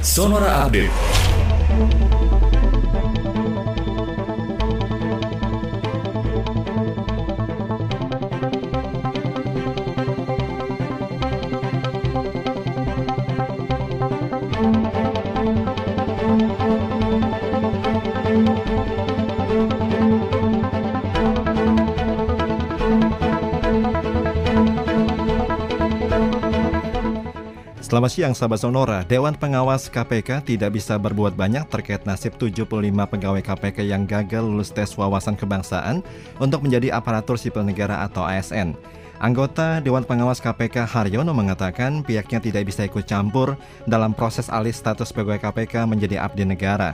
Sonora Update. Selamat siang sahabat Sonora, Dewan Pengawas KPK tidak bisa berbuat banyak terkait nasib 75 pegawai KPK yang gagal lulus tes wawasan kebangsaan untuk menjadi aparatur sipil negara atau ASN. Anggota Dewan Pengawas KPK Haryono mengatakan pihaknya tidak bisa ikut campur dalam proses alih status pegawai KPK menjadi abdi negara.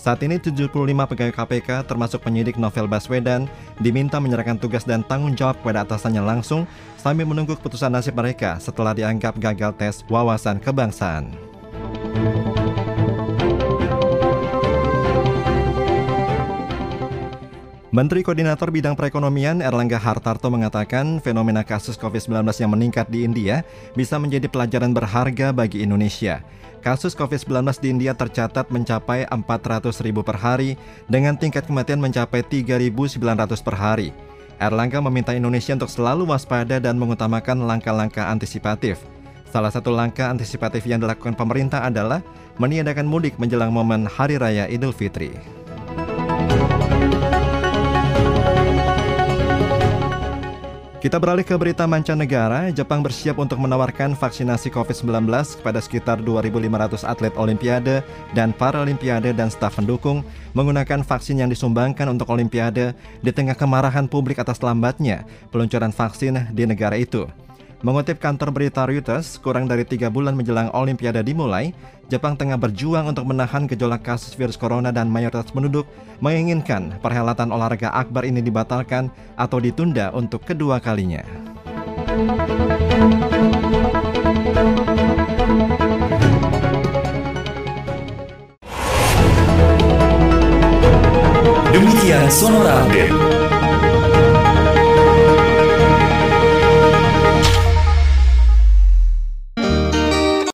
Saat ini 75 pegawai KPK termasuk penyidik Novel Baswedan diminta menyerahkan tugas dan tanggung jawab kepada atasannya langsung sambil menunggu keputusan nasib mereka setelah dianggap gagal tes wawasan kebangsaan. Menteri Koordinator Bidang Perekonomian Erlangga Hartarto mengatakan fenomena kasus COVID-19 yang meningkat di India bisa menjadi pelajaran berharga bagi Indonesia. Kasus COVID-19 di India tercatat mencapai 400 ribu per hari dengan tingkat kematian mencapai 3.900 per hari. Erlangga meminta Indonesia untuk selalu waspada dan mengutamakan langkah-langkah antisipatif. Salah satu langkah antisipatif yang dilakukan pemerintah adalah meniadakan mudik menjelang momen Hari Raya Idul Fitri. Kita beralih ke berita mancanegara, Jepang bersiap untuk menawarkan vaksinasi COVID-19 kepada sekitar 2.500 atlet Olimpiade dan Paralimpiade dan staf pendukung menggunakan vaksin yang disumbangkan untuk Olimpiade di tengah kemarahan publik atas lambatnya peluncuran vaksin di negara itu. Mengutip kantor berita Reuters, kurang dari tiga bulan menjelang Olimpiade dimulai, Jepang tengah berjuang untuk menahan gejolak kasus virus corona dan mayoritas penduduk menginginkan perhelatan olahraga akbar ini dibatalkan atau ditunda untuk kedua kalinya. Demikian Sonora Update.